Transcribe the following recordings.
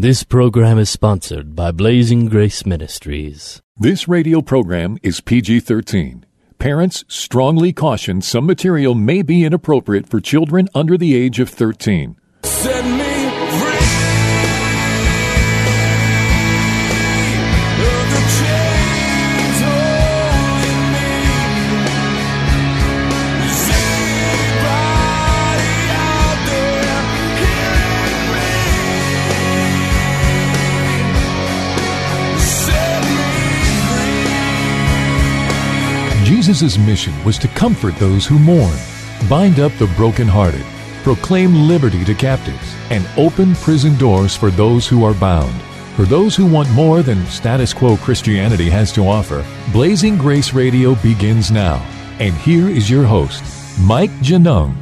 This program is sponsored by Blazing Grace Ministries. This radio program is PG 13. Parents strongly caution some material may be inappropriate for children under the age of 13. Set Jesus' mission was to comfort those who mourn, bind up the brokenhearted, proclaim liberty to captives, and open prison doors for those who are bound. For those who want more than status quo Christianity has to offer, Blazing Grace Radio begins now. And here is your host, Mike Genung.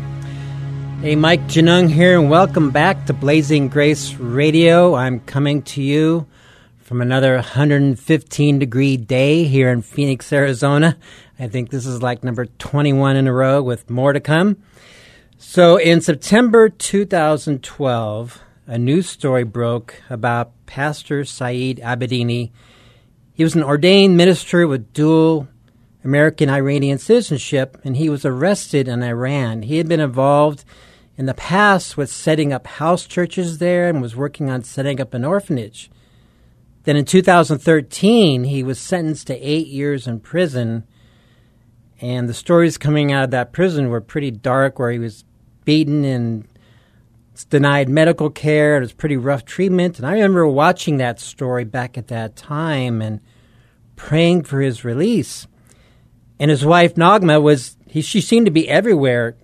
Hey, Mike Genung here, and welcome back to Blazing Grace Radio. I'm coming to you from another 115 degree day here in Phoenix, Arizona. I think this is like number 21 in a row with more to come. So, in September 2012, a news story broke about Pastor Saeed Abedini. He was an ordained minister with dual American Iranian citizenship, and he was arrested in Iran. He had been involved in the past with setting up house churches there and was working on setting up an orphanage. Then in 2013, he was sentenced to eight years in prison. And the stories coming out of that prison were pretty dark, where he was beaten and denied medical care. It was pretty rough treatment. And I remember watching that story back at that time and praying for his release. And his wife, Naghmeh, was, he, she seemed to be everywhere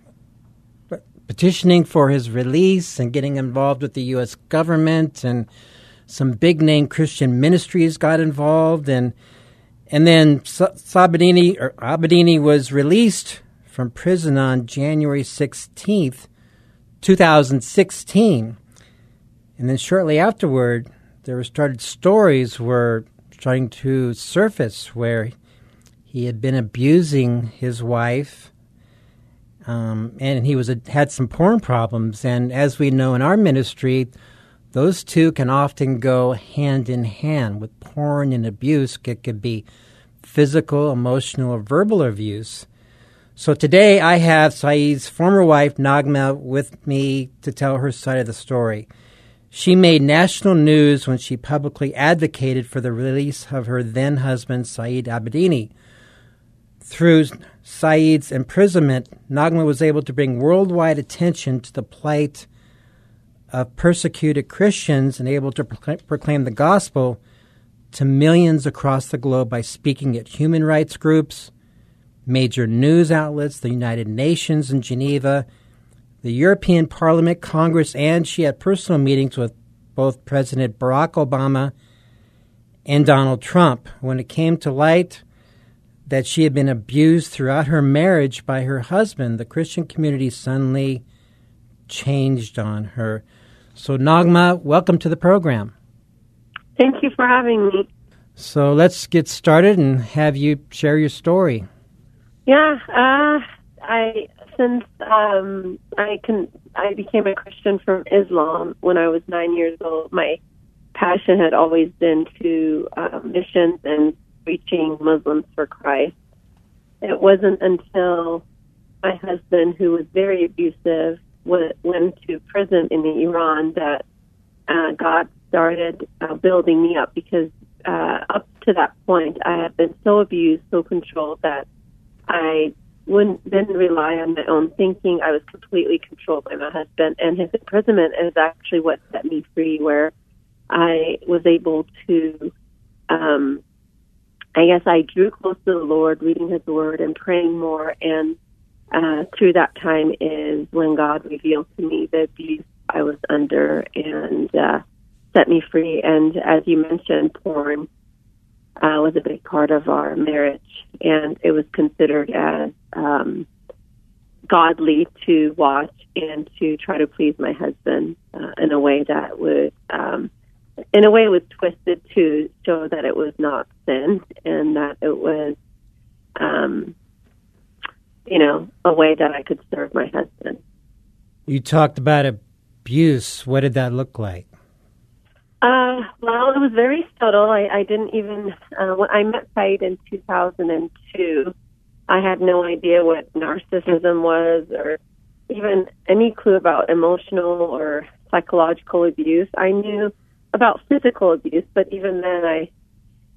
petitioning for his release and getting involved with the U.S. government, and some big name Christian ministries got involved, and and then Sa- Sabadini or Abedini was released from prison on January sixteenth, two thousand sixteen, and then shortly afterward, there were started stories were starting to surface where he had been abusing his wife um, and he was a, had some porn problems. And as we know in our ministry, those two can often go hand in hand. With porn and abuse, it could be physical, emotional, or verbal abuse. So today I have Saeed's former wife, Naghmeh, with me to tell her side of the story. She made national news when she publicly advocated for the release of her then husband, Saeed Abedini. Through Saeed's imprisonment, Naghmeh was able to bring worldwide attention to the plight of persecuted Christians and able to proclaim, the gospel to millions across the globe by speaking at human rights groups, major news outlets, the United Nations in Geneva, the European Parliament, Congress, and she had personal meetings with both President Barack Obama and Donald Trump. When it came to light, that she had been abused throughout her marriage by her husband, the Christian community suddenly changed on her. So, Naghmeh, welcome to the program. Thank you for having me. So, let's get started and have you share your story. Yeah, uh, I since um, I can I became a Christian from Islam when I was nine years old. My passion had always been to uh, missions and reaching Muslims for Christ. It wasn't until my husband, who was very abusive, went, to prison in Iran that uh, God started uh, building me up because uh, up to that point I had been so abused, so controlled that I wouldn't didn't rely on my own thinking. I was completely controlled by my husband, and his imprisonment is actually what set me free, where I was able to um, I guess I drew close to the Lord, reading His Word and praying more. And uh, through that time is when God revealed to me the abuse I was under and uh, set me free. And as you mentioned, porn uh, was a big part of our marriage, and it was considered as um, godly to watch and to try to please my husband uh, in a way that would. Um, in a way, it was twisted to show that it was not sin and that it was, um, you know, a way that I could serve my husband. You talked about abuse. What did that look like? Uh, well, it was very subtle. I, I didn't even uh, when I met Saeed in 2002. I had no idea what narcissism was, or even any clue about emotional or psychological abuse. I knew about physical abuse, but even then, I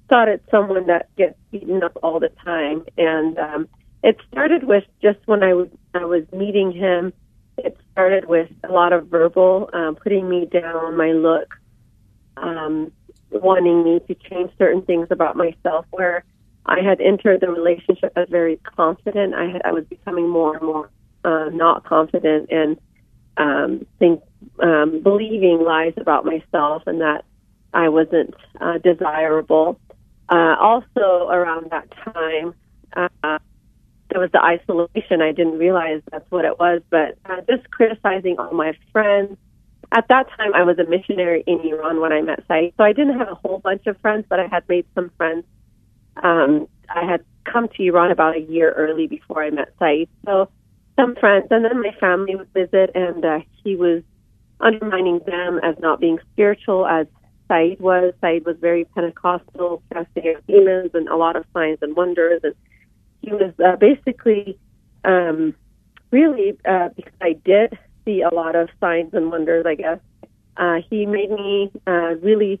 thought it's someone that gets beaten up all the time. And um, it started with just when I was I was meeting him. It started with a lot of verbal, um, putting me down, my look, um, wanting me to change certain things about myself. Where I had entered the relationship as very confident, I had I was becoming more and more uh, not confident and um, think um, believing lies about myself and that I wasn't uh, desirable. Uh, also, around that time, uh, there was the isolation. I didn't realize that's what it was, but uh, just criticizing all my friends. At that time, I was a missionary in Iran when I met Saeed, so I didn't have a whole bunch of friends, but I had made some friends. Um, I had come to Iran about a year early before I met Saeed, so some friends, and then my family would visit, and uh, he was undermining them as not being spiritual as Saeed was. Saeed was very Pentecostal, casting out demons and a lot of signs and wonders, and he was uh, basically um, really uh, because I did see a lot of signs and wonders. I guess uh, he made me uh, really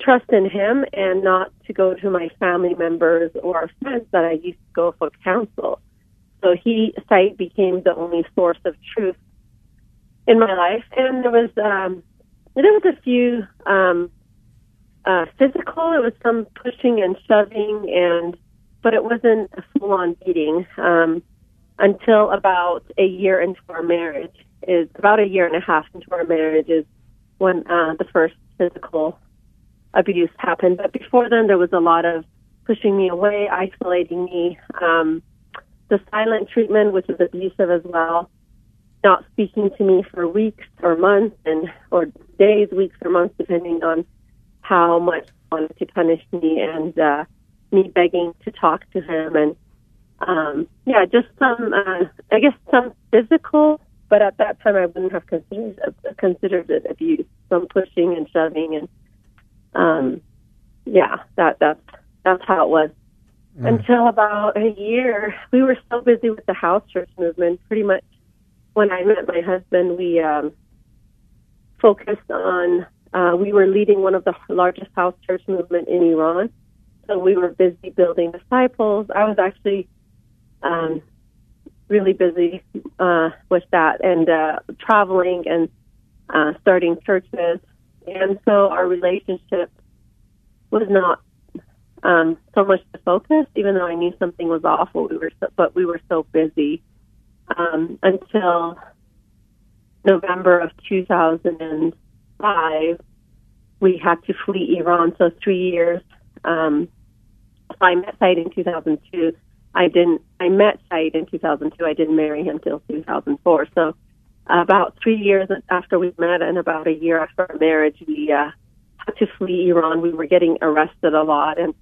trust in him and not to go to my family members or friends that I used to go for counsel. So he Saeed became the only source of truth in my life, and there was um, there was a few um, uh, physical. It was some pushing and shoving, and but it wasn't a full on beating um, until about a year into our marriage. Is about a year and a half into our marriage is when uh, the first physical abuse happened. But before then, there was a lot of pushing me away, isolating me. Um, the silent treatment, which was abusive as well, not speaking to me for weeks or months and or days, weeks or months, depending on how much wanted to punish me, and uh, me begging to talk to him, and um, yeah, just some, uh, I guess, some physical. But at that time, I wouldn't have considered uh, considered it abuse. Some pushing and shoving, and um, yeah, that that's that's how it was until about a year. We were so busy with the house church movement. Pretty much when I met my husband, we um, focused on. Uh, we were leading one of the largest house church movement in Iran, so we were busy building disciples. I was actually um, really busy uh, with that and uh, traveling and uh, starting churches, and so our relationship was not um, so much to focus, even though I knew something was awful. We were, so, but we were so busy um, until November of 2005. We had to flee Iran, so three years. Um, I met Saeed in 2002. I didn't. I met Saeed in 2002. I didn't marry him till 2004. So about three years after we met, and about a year after our marriage, we uh, had to flee Iran. We were getting arrested a lot, and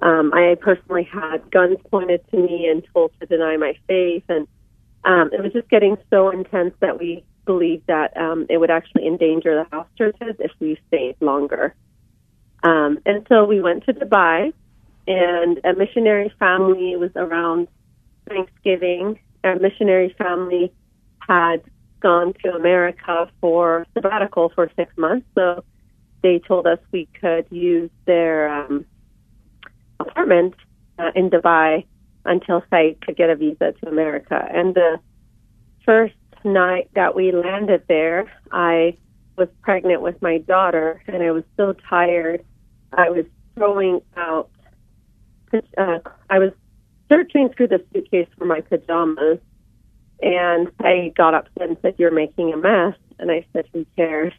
um, I personally had guns pointed to me and told to deny my faith, and um, it was just getting so intense that we believed that um, it would actually endanger the house churches if we stayed longer. Um, and so we went to Dubai, and a missionary family it was around Thanksgiving. Our missionary family had gone to America for sabbatical for six months, so they told us we could use their um, apartment uh, in Dubai until Saeed could get a visa to America. And the first night that we landed there, I was pregnant with my daughter, and I was so tired. I was throwing out. Uh, I was searching through the suitcase for my pajamas, and I got upset and said, "You're making a mess." And I said, "Who cares?"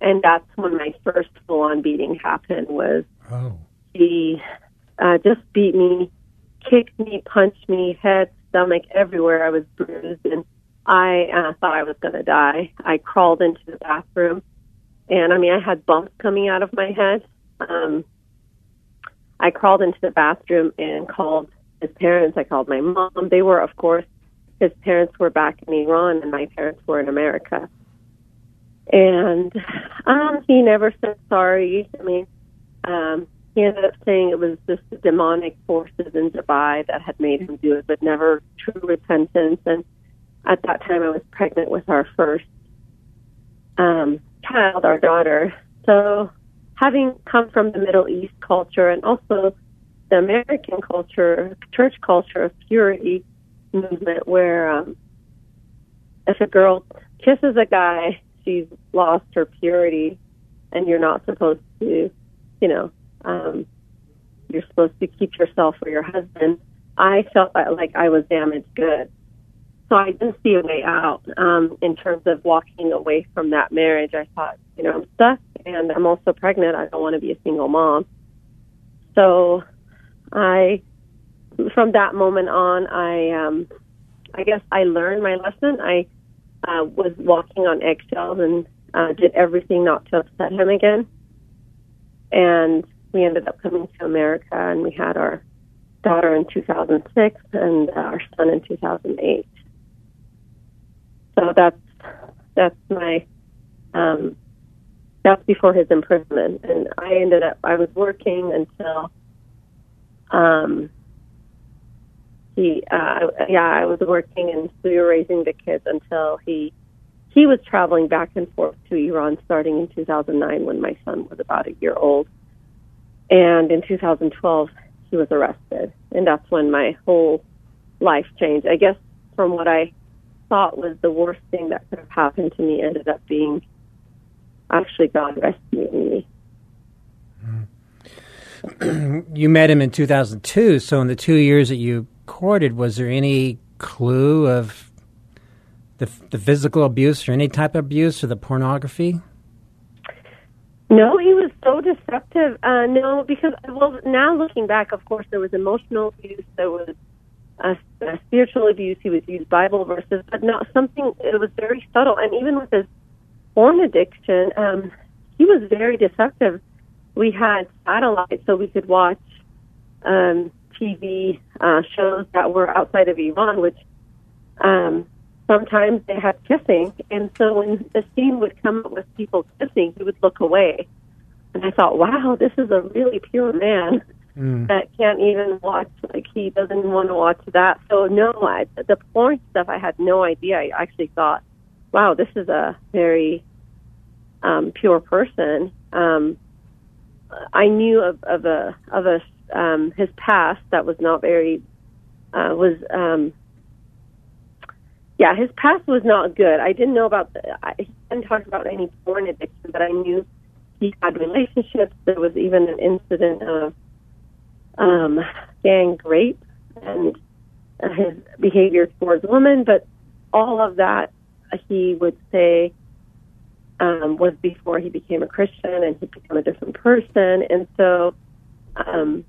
And that's when my first full-on beating happened. Was Oh. he uh, just beat me, kicked me, punched me, head, stomach, everywhere. I was bruised, and I uh, thought I was going to die. I crawled into the bathroom, and I mean, I had bumps coming out of my head. Um, I crawled into the bathroom and called his parents. I called my mom. They were, of course, his parents were back in Iran, and my parents were in America. And um, he never said sorry. I mean, um, he ended up saying it was just the demonic forces in Dubai that had made him do it, but never true repentance. And at that time, I was pregnant with our first um, child, our daughter. So, having come from the Middle East culture and also the American culture, church culture of purity movement, where um, if a girl kisses a guy, she's lost her purity, and you're not supposed to, you know, um, you're supposed to keep yourself for your husband. I felt like I was damaged goods. So I didn't see a way out um, in terms of walking away from that marriage. I thought, you know, I'm stuck and I'm also pregnant. I don't want to be a single mom. So I, from that moment on, I, um, I guess I learned my lesson. I uh, was walking on eggshells and uh, did everything not to upset him again. And we ended up coming to America, and we had our daughter in 2006 and uh, our son in 2008. So that's that's my um, that's before his imprisonment, and I ended up I was working until um, he uh, yeah I was working and we were raising the kids until he he was traveling back and forth to Iran starting in 2009 when my son was about a year old and in 2012, he was arrested. And that's when my whole life changed. I guess from what I thought was the worst thing that could have happened to me ended up being actually God rescuing me. you met him in 2002. So, in the two years that you courted, was there any clue of the, the physical abuse or any type of abuse or the pornography? No, he was so deceptive. Uh, no, because well, now looking back, of course, there was emotional abuse, there was uh, uh, spiritual abuse. He would use Bible verses, but not something. It was very subtle, and even with his porn addiction, um, he was very deceptive. We had satellite, so we could watch um, TV uh, shows that were outside of Iran, which um, sometimes they had kissing, and so when the scene would come up with people kissing, he would look away. And I thought, wow, this is a really pure man mm. that can't even watch, like, he doesn't want to watch that. So, no, I, the porn stuff, I had no idea. I actually thought, wow, this is a very um, pure person. Um, I knew of, of a, of a, um, his past that was not very, uh, was, um, yeah, his past was not good. I didn't know about the, I, he didn't talk about any porn addiction, but I knew he had relationships. There was even an incident of um, gang rape and uh, his behavior towards women, but all of that he would say um, was before he became a Christian and he became a different person. And so, um,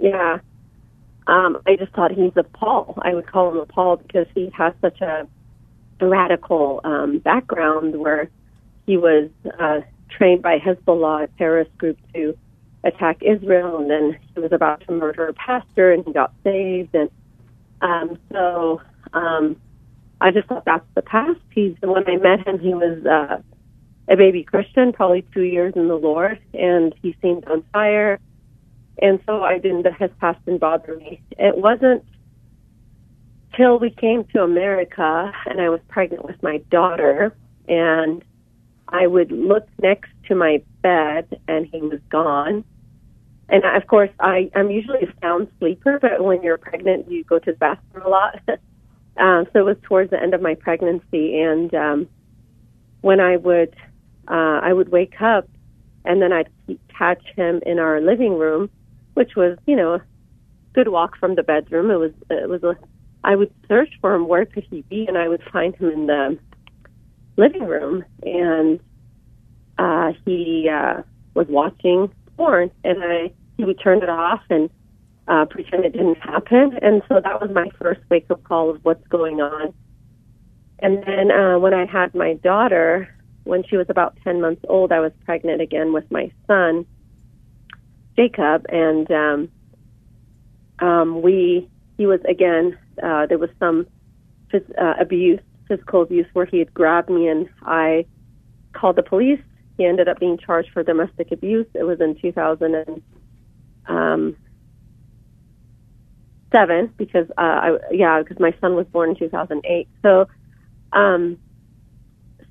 yeah, um, I just thought he's a Paul. I would call him a Paul because he has such a radical um, background where he was uh, trained by Hezbollah, a terrorist group, to attack Israel, and then he was about to murder a pastor, and he got saved. And um, so um, I just thought that's the past. He's when I met him, he was uh, a baby Christian, probably two years in the Lord, and he seemed on fire and so I didn't. His past didn't bother me. It wasn't till we came to America and I was pregnant with my daughter, and I would look next to my bed and he was gone. And of course, I I'm usually a sound sleeper, but when you're pregnant, you go to the bathroom a lot. uh, so it was towards the end of my pregnancy, and um, when I would uh, I would wake up, and then I'd catch him in our living room which was, you know, a good walk from the bedroom. It was, it was a, I would search for him. Where could he be? And I would find him in the living room, and uh, he uh, was watching porn, and I he would turn it off and uh, pretend it didn't happen. And so that was my first wake up call of what's going on. And then uh, when I had my daughter, when she was about 10 months old, I was pregnant again with my son. Jacob, and um, um, we he was again there was some phys- uh, abuse, physical abuse, where he had grabbed me, and I called the police. He ended up being charged for domestic abuse. It was in 2007 um, because uh, I, yeah, because my son was born in 2008. So, um,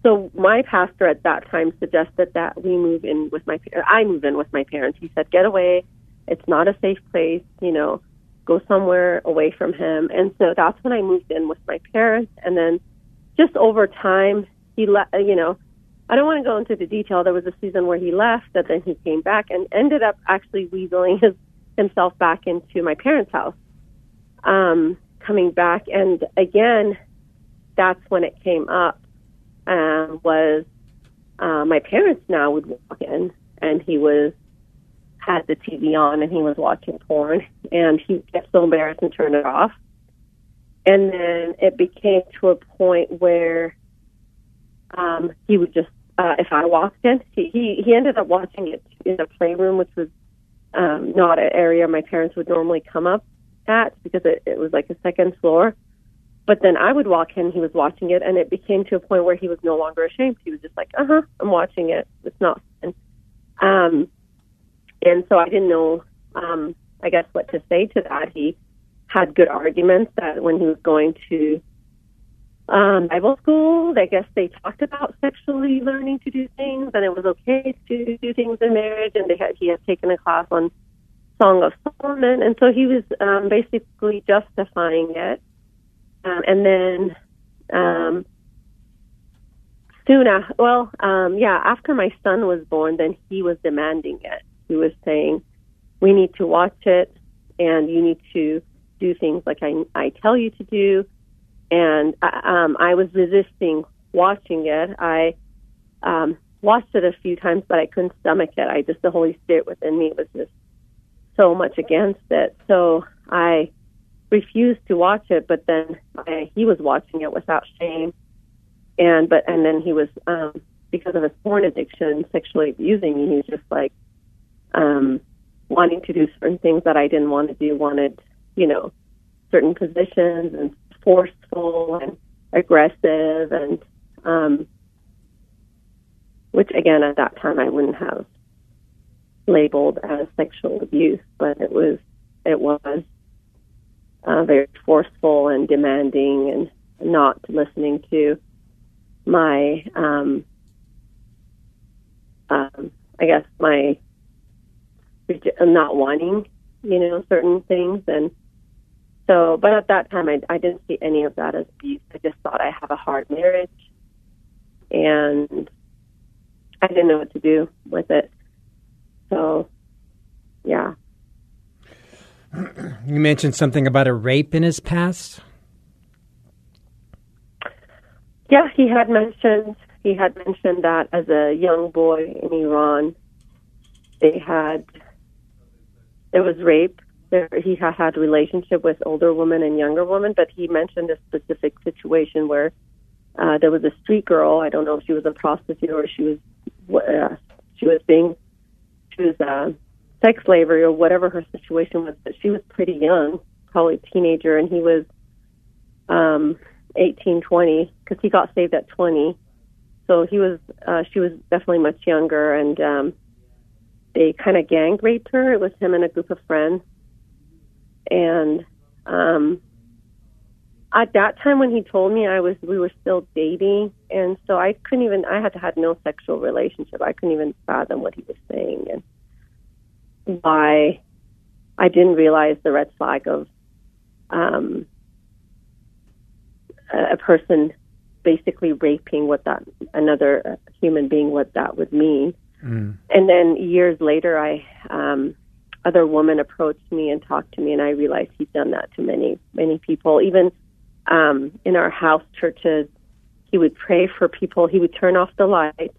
so my pastor at that time suggested that we move in with my I move in with my parents. He said, "Get away. It's not a safe place. You know, go somewhere away from him." And so that's when I moved in with my parents. And then, just over time, he let you know. I don't want to go into the detail. There was a season where he left, but then he came back and ended up actually weaseling his, himself back into my parents' house. Um, coming back, and again, that's when it came up um, was uh, my parents now would walk in and he was had the TV on and he was watching porn and he get so embarrassed and turned it off. And then it became to a point where um, he would just uh, if I walked in, he, he he ended up watching it in the playroom, which was um, not an area my parents would normally come up at because it, it was like a second floor. But then I would walk in, he was watching it, and it became to a point where he was no longer ashamed. He was just like, "Uh huh, I'm watching it. It's not." And, um, and so I didn't know, um, I guess, what to say to that. He had good arguments that when he was going to um, Bible school, I guess they talked about sexually learning to do things, and it was okay to do things in marriage. And they had he had taken a class on Song of Solomon, and so he was um, basically justifying it um, and then um, soon after, well, um, yeah, after my son was born, then he was demanding it. He was saying, "We need to watch it, and you need to do things like I I tell you to do." And I, um, I was resisting watching it. I um, watched it a few times, but I couldn't stomach it. I just the Holy Spirit within me was just so much against it. So I refused to watch it, but then I, he was watching it without shame, and but and then he was um, because of his porn addiction, sexually abusing me. He was just like um, wanting to do certain things that I didn't want to do. Wanted, you know, certain positions and forceful and aggressive and um, which again at that time I wouldn't have labeled as sexual abuse, but it was it was uh, very forceful and demanding and not listening to my um, um, I guess my not wanting you know certain things and so but at that time I, I didn't see any of that as abuse I just thought I have a hard marriage and I didn't know what to do with it so yeah You mentioned something about a rape in his past. Yeah, he had mentioned he had mentioned that as a young boy in Iran, they had there was rape. There, he had had relationship with older women and younger women, but he mentioned a specific situation where uh, there was a street girl. I don't know if she was a prostitute or she was uh, she was being she was uh, sex slavery or whatever her situation was, but she was pretty young, probably a teenager, and he was um, 18, 20, because he got saved at 20. So he was, uh, she was definitely much younger, and um, they kind of gang raped her. It was him and a group of friends, and um, at that time when he told me I was, we were still dating, and so I couldn't even. I had had no sexual relationship. I couldn't even fathom what he was saying, and why I didn't realize the red flag of um, a, a person basically raping what that another human being what that would mean. Mm. And then years later, I um, other woman approached me and talked to me, and I realized he's done that to many many people. Even um, in our house churches, he would pray for people. He would turn off the light,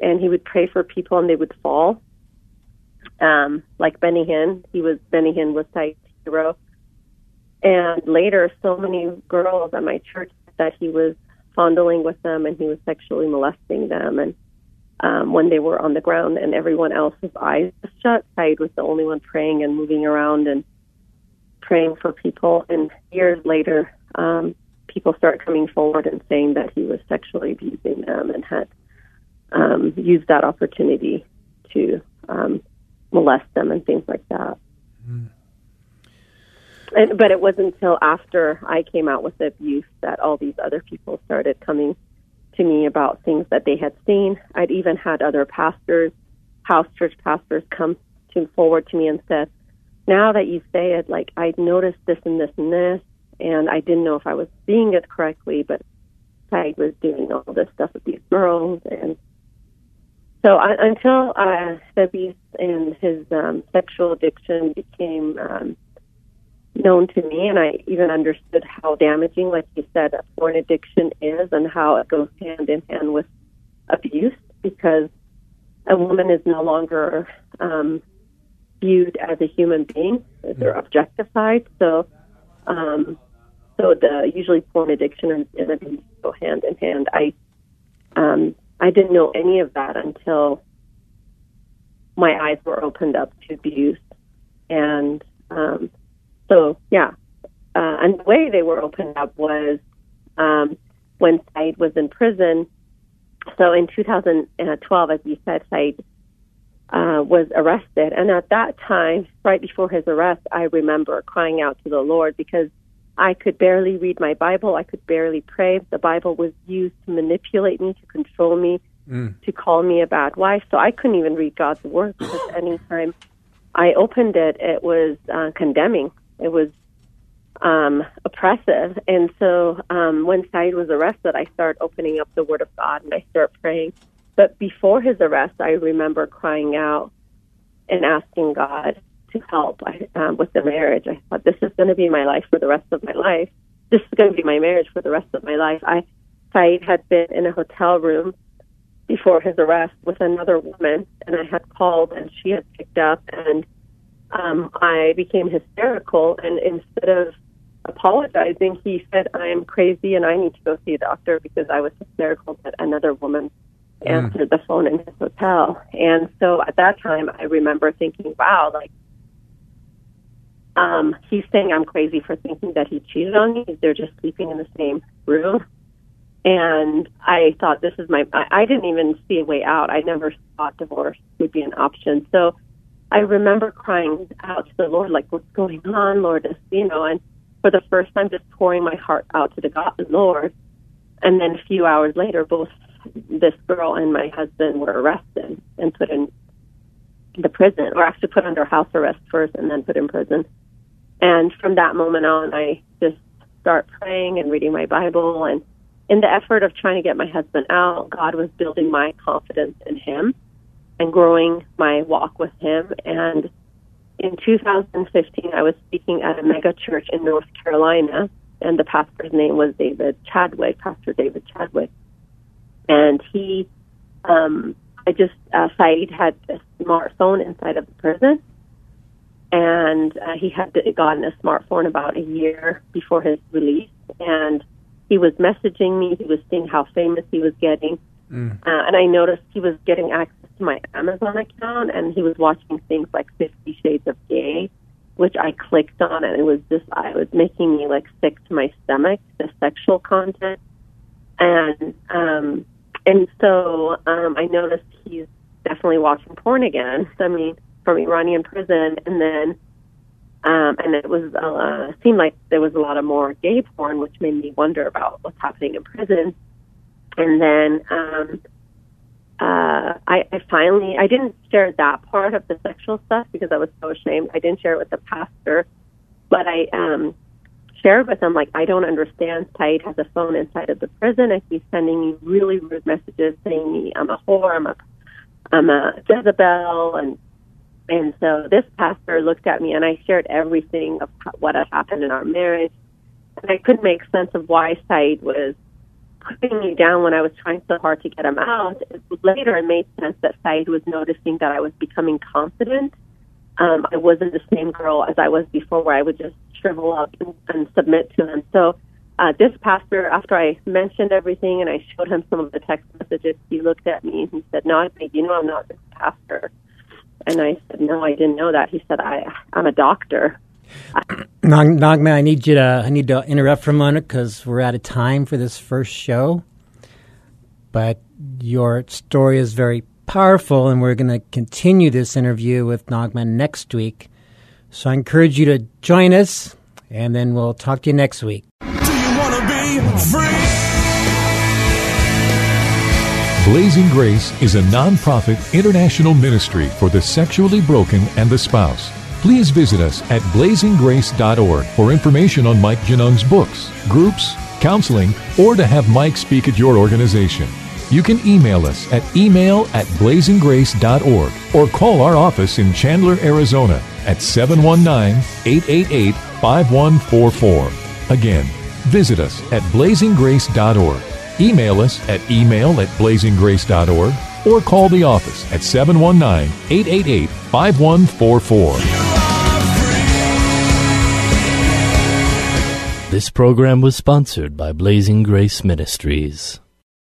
and he would pray for people, and they would fall um, like Benny Hinn. He was Benny Hinn was Ty's hero. And later, so many girls at my church that he was fondling with them and he was sexually molesting them. And um, when they were on the ground and everyone else's eyes shut, Saeed was the only one praying and moving around and praying for people. And years later, um, people start coming forward and saying that he was sexually abusing them and had um, used that opportunity to um, molest them and things like that. And, but it wasn't until after I came out with the abuse that all these other people started coming to me about things that they had seen. I'd even had other pastors, house church pastors, come to forward to me and said, "Now that you say it, like I noticed this and this and this, and I didn't know if I was seeing it correctly, but I was doing all this stuff with these girls, and so I, until uh, the abuse and his um, sexual addiction became um, known to me, and I even understood how damaging, like you said, a porn addiction is, and how it goes hand in hand with abuse, because a woman is no longer um, viewed as a human being; they're objectified. So, um, so the usually porn addiction and, and abuse go hand in hand. I, um, I didn't know any of that until my eyes were opened up to abuse, and um, so yeah, uh, and the way they were opened up was um, when Saeed was in prison. So in 2012, as you said, Saeed uh, was arrested, and at that time, right before his arrest, I remember crying out to the Lord because I could barely read my Bible. I could barely pray. The Bible was used to manipulate me, to control me, to call me a bad wife. So I couldn't even read God's word because anytime I opened it, it was uh, condemning. It was um, oppressive. And so um, when Saeed was arrested, I started opening up the Word of God and I started praying. But before his arrest, I remember crying out and asking God to help I, um, with the marriage. I thought this is going to be my life for the rest of my life. This is going to be my marriage for the rest of my life. I Saeed had been in a hotel room before his arrest with another woman, and I had called, and she had picked up, and um, I became hysterical. And instead of apologizing, he said, "I am crazy, and I need to go see a doctor because I was hysterical that another woman answered the phone in his hotel." And so at that time, I remember thinking, "Wow, like." Um, he's saying I'm crazy for thinking that he cheated on me. They're just sleeping in the same room and I thought this is my. I, I didn't even see a way out. I never thought divorce would be an option. So I remember crying out to the Lord, like, "What's going on, Lord?" You know, and for the first time, just pouring my heart out to the God, the Lord. And then a few hours later, both this girl and my husband were arrested and put in the prison, or actually put under house arrest first and then put in prison. And from that moment on, I just start praying and reading my Bible and in the effort of trying to get my husband out, God was building my confidence in Him and growing my walk with Him. And in 2015, I was speaking at a mega church in North Carolina, and the pastor's name was David Chadwick, Pastor David Chadwick. And he, um, I just, uh, Saeed had a smartphone inside of the prison. And uh, he had gotten a smartphone about a year before his release. And he was messaging me. He was seeing how famous he was getting. Uh, and I noticed he was getting access to my Amazon account and he was watching things like Fifty Shades of Gay, which I clicked on and it was just, I was making me like sick to my stomach, the sexual content. And, um, and so, um, I noticed he's definitely watching porn again. I mean, from Iranian prison and then, um, and it was uh, seemed like there was a lot of more gay porn, which made me wonder about what's happening in prison. And then um, uh, I, I finally I didn't share that part of the sexual stuff because I was so ashamed. I didn't share it with the pastor, but I um, shared with him like I don't understand. Saeed has a phone inside of the prison, and he's sending me really rude messages saying me I'm a whore, I'm a I'm a Jezebel, and and so this pastor looked at me and I shared everything of what had happened in our marriage. And I couldn't make sense of why Saeed was putting me down when I was trying so hard to get him out. Later, it made sense that Saeed was noticing that I was becoming confident. Um, I wasn't the same girl as I was before, where I would just shrivel up and, and submit to him. So, uh, this pastor, after I mentioned everything and I showed him some of the text messages, he looked at me and he said, "No, I you know I'm not this pastor." And I said, "No, I didn't know that." He said, "I I'm a doctor." Nog, Nogman, I need you to I need to interrupt for a moment because we're out of time for this first show. But your story is very powerful, and we're going to continue this interview with Nagman next week. So I encourage you to join us, and then we'll talk to you next week. Do you want to be free? Blazing Grace is a nonprofit international ministry for the sexually broken and the spouse. Please visit us at blazinggrace.org for information on Mike Genung's books, groups, counseling, or to have Mike speak at your organization. You can email us at email at blazinggrace.org or call our office in Chandler, Arizona at 719 888 5144. Again, visit us at blazinggrace.org. Email us at email at blazinggrace.org or call the office at 719 888 5144. This program was sponsored by Blazing Grace Ministries.